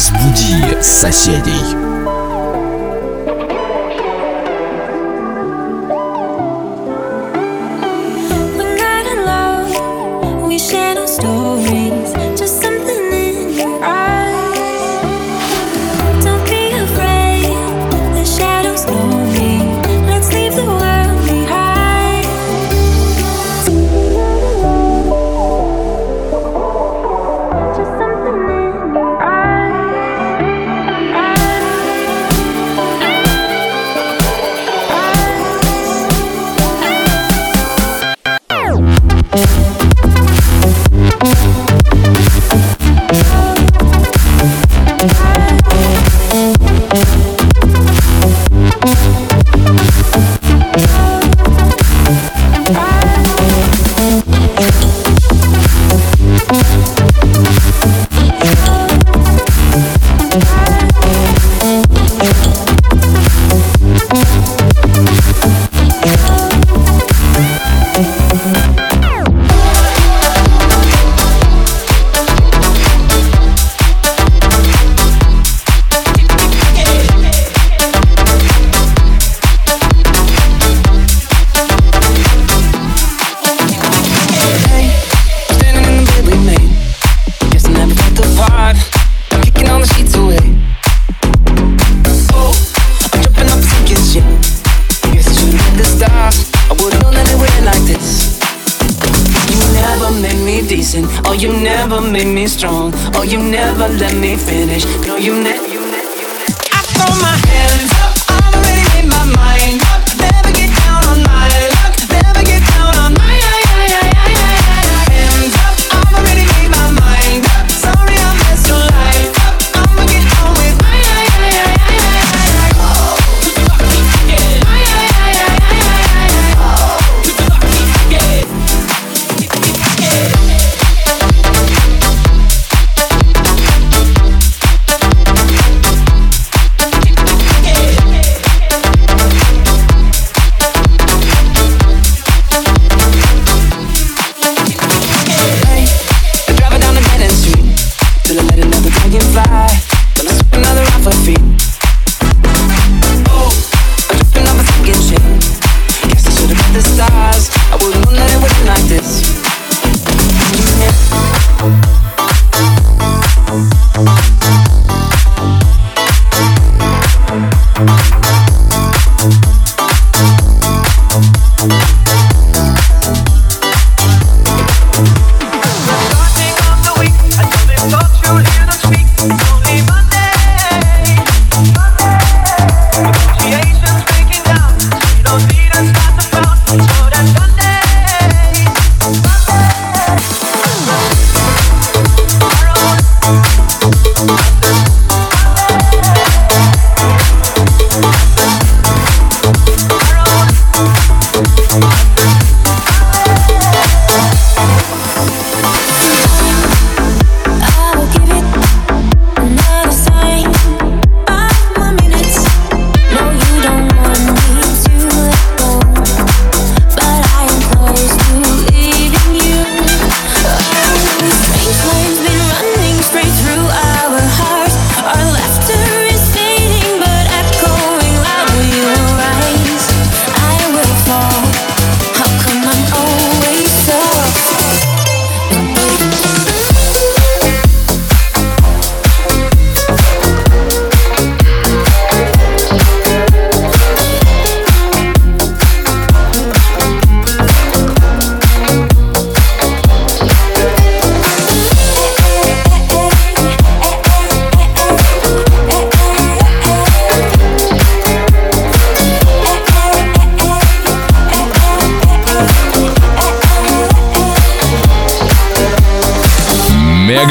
Разбуди соседей. me strong. Oh, you never let me finish. No, you never.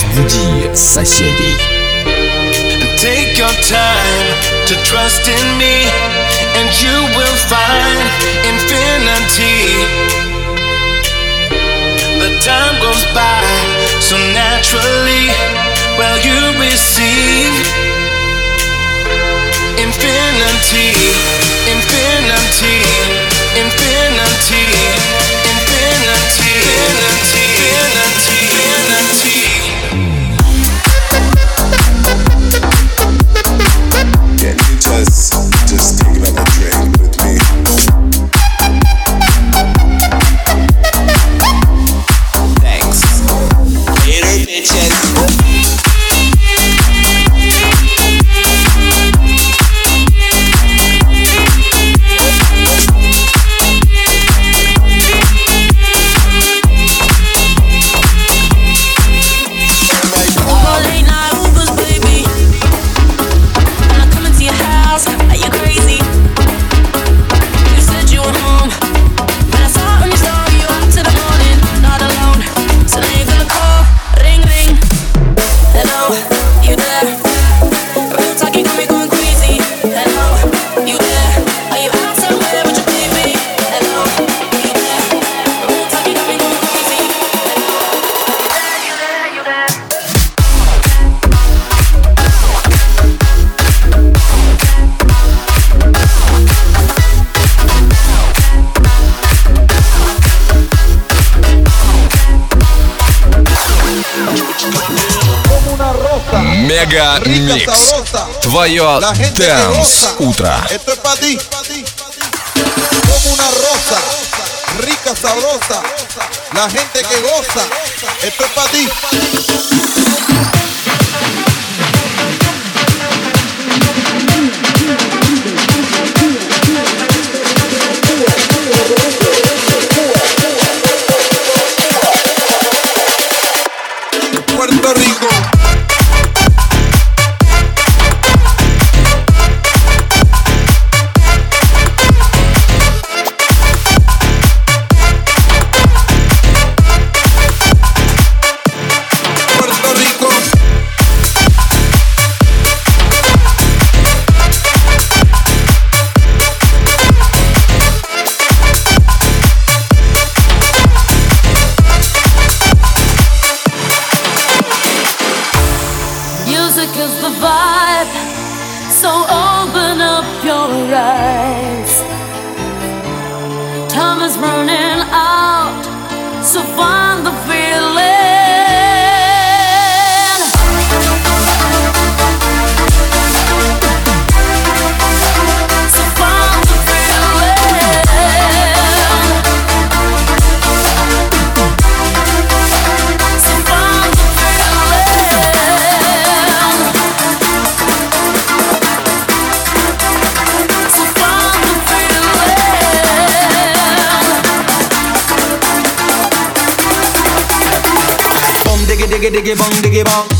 Разбуди соседей. Take your time to trust in me, and you will find infinity. The time goes by so naturally, while you receive infinity, infinity, infinity, infinity, infinity, infinity, infinity. just just thinking about Rica Мега Микс. Твое Дэнс Утро. Это para ti. Como una rosa, rica, sabrosa. La gente que goza. Esto es para ti. Puerto Rico. Time is running out, so find the feeling. Diggy bang, diggy bong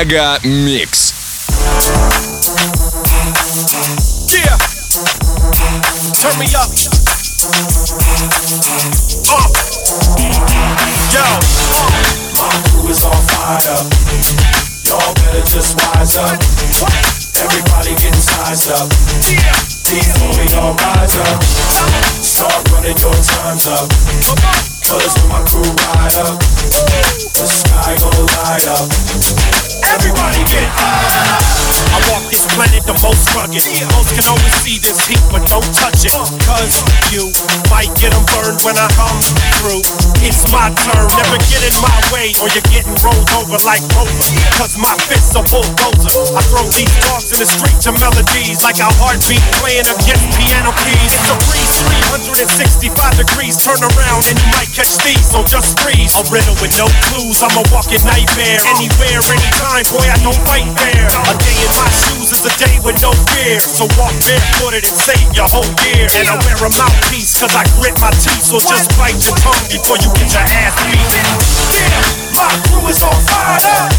Мега Микс. Yeah. Turn me up. Uh. Yo. Uh. My crew is all fired up. Y'all better just wise up. Everybody getting sized up. Yeah. Before we all rise up. Start running your times up. Cause my crew ride up, the sky gonna light up. Everybody get high. I walk this planet the most rugged. Most can always see this heat, but don't touch it. Cause you might get them burned when I come through. It's my turn, never get in my way, or you're getting rolled over like Rover. Cause my fists are bulldozer. I throw these dogs in the street to melodies like a heartbeat playing against piano keys. It's a breeze, 365 degrees. Turn around and you might catch these, so just freeze. A riddle with no clues, I'm a walking nightmare. Anywhere, anytime boy, I don't fight fair. A day in my shoes is a day with no fear. So walk barefooted and save your whole year. And I wear a mouthpiece, cause I grit my teeth. So just bite your tongue before you get your ass beat. My crew is on fire.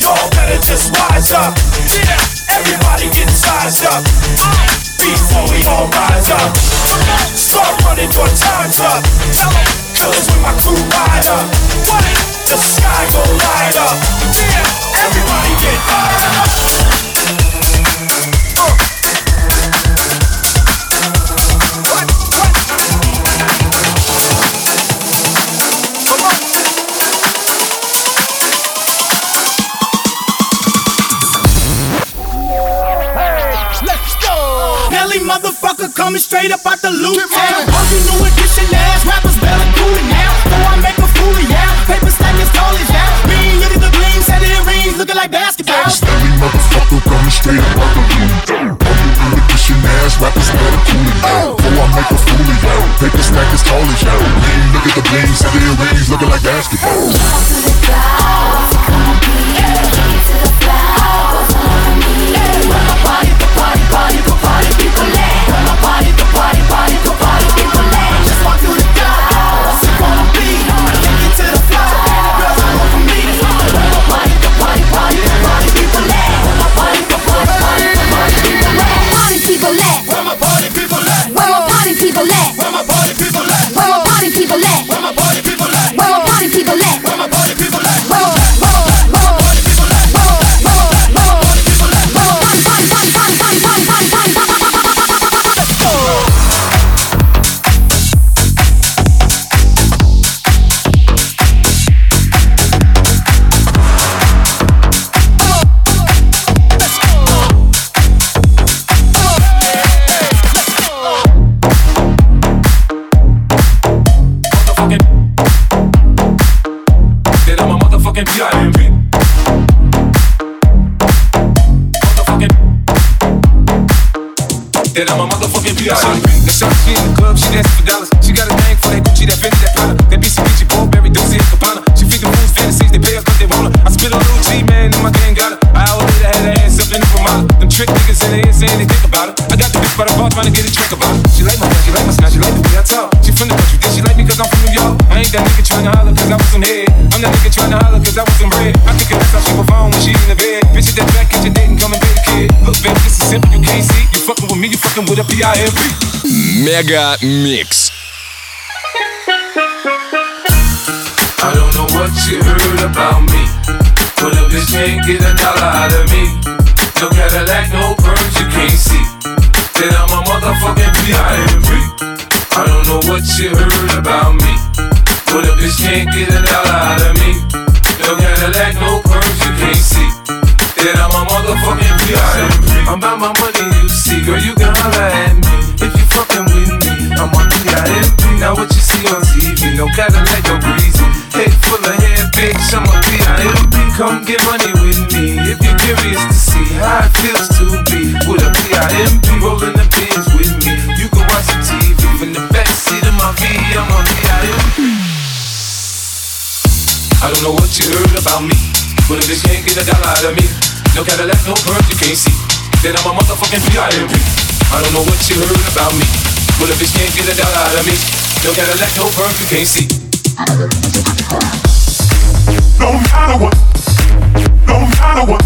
Y'all better just rise up. Yeah, everybody sized up. We all rise up. Running your. Cause when my crew ride up, the sky gon' light up. Straight up out the loot town. All you new edition ass rappers better cool it now. Though I make a fool of y'all. Paper stack as tall as y'all. Green, look at the gleam, set it rings, looking like basketball. Stanley motherfucker coming straight up out the loot town. All you new edition ass rappers better cool it now. Oh. Though I make a fool of y'all. Paper stack as tall as y'all. Green, look at the gleam, set it rings, looking like basketball. Come to the clouds, The shot she in the club, she dancing for dollars. She got a thing for that Gucci, that Fendi, that Prada. That BCBG, Burberry, Dolce and Gabbana. She feed the fools fantasies, they pay her cause they want her. I spit a little G, man, and my gang got her. I hour later had her ass up in the Ramada. Them trick niggas in the ear saying they think about her. I got the bitch by the bar trying to get a trick about her. She like my style, she like my style, she like the way I talk. She from the country, then she like me cause I'm from New York. I ain't that nigga trying to holler cause I was some head. I'm that nigga trying to holler cause I was some red. I think that's how she perform when she in the bed. Bitch, it's that back, date and come and get a kid. Look, baby, this is simple, you can't see me, you fucking with a P-I-M-P. Mega Mix. I don't know what you heard about me. But a bitch can't get a dollar out of me. No Cadillac, no perms, you can't see. Then I'm a motherfucking P.I.M.P. I don't know what you heard about me. But a bitch can't get a dollar out of me. No Cadillac, no perms, you can't see. Then I'm a motherfucking P.I.M.P. I'm about my money, you see. Girl, you can holler at me. If you fucking with me, I'm on P.I.M.P. Now what you see on TV, no Cadillac, no breezy. Head full of hair, bitch, I'm a P.I.M.P. Come get money with me if you're curious to see how it feels to be with a P.I.M.P. rolling the Benz with me. You can watch the TV from the backseat of my V. I'm on P.I.M.P. I don't know what you heard about me, but if this can't get a dollar out of me, no Cadillac, no perms, you can't see. Then I'm a motherfucking P.I.M.P. I don't know what you heard about me, but if this can't get a dollar out of me, no Cadillac, no perms, you can't see. No matter what, no matter what,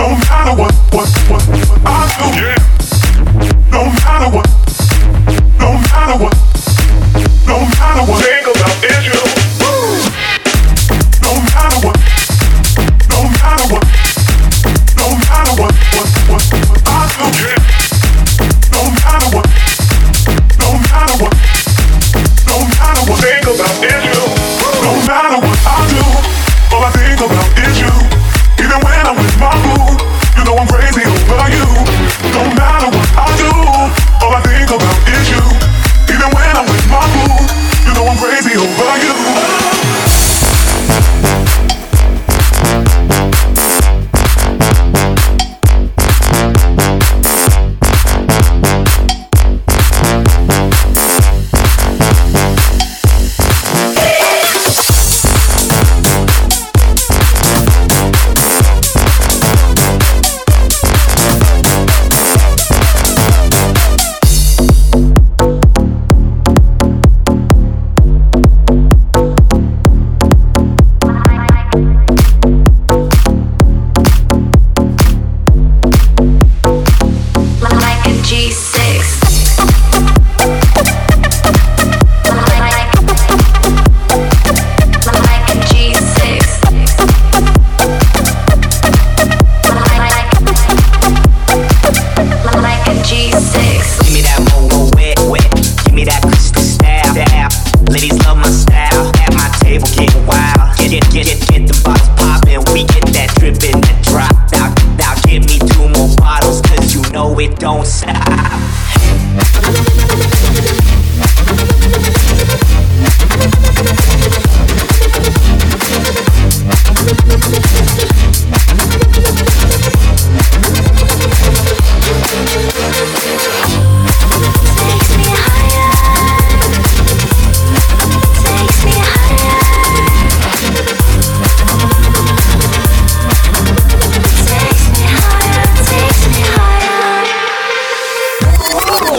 no matter what, what, what, what I do. No matter what, no matter what, no matter what.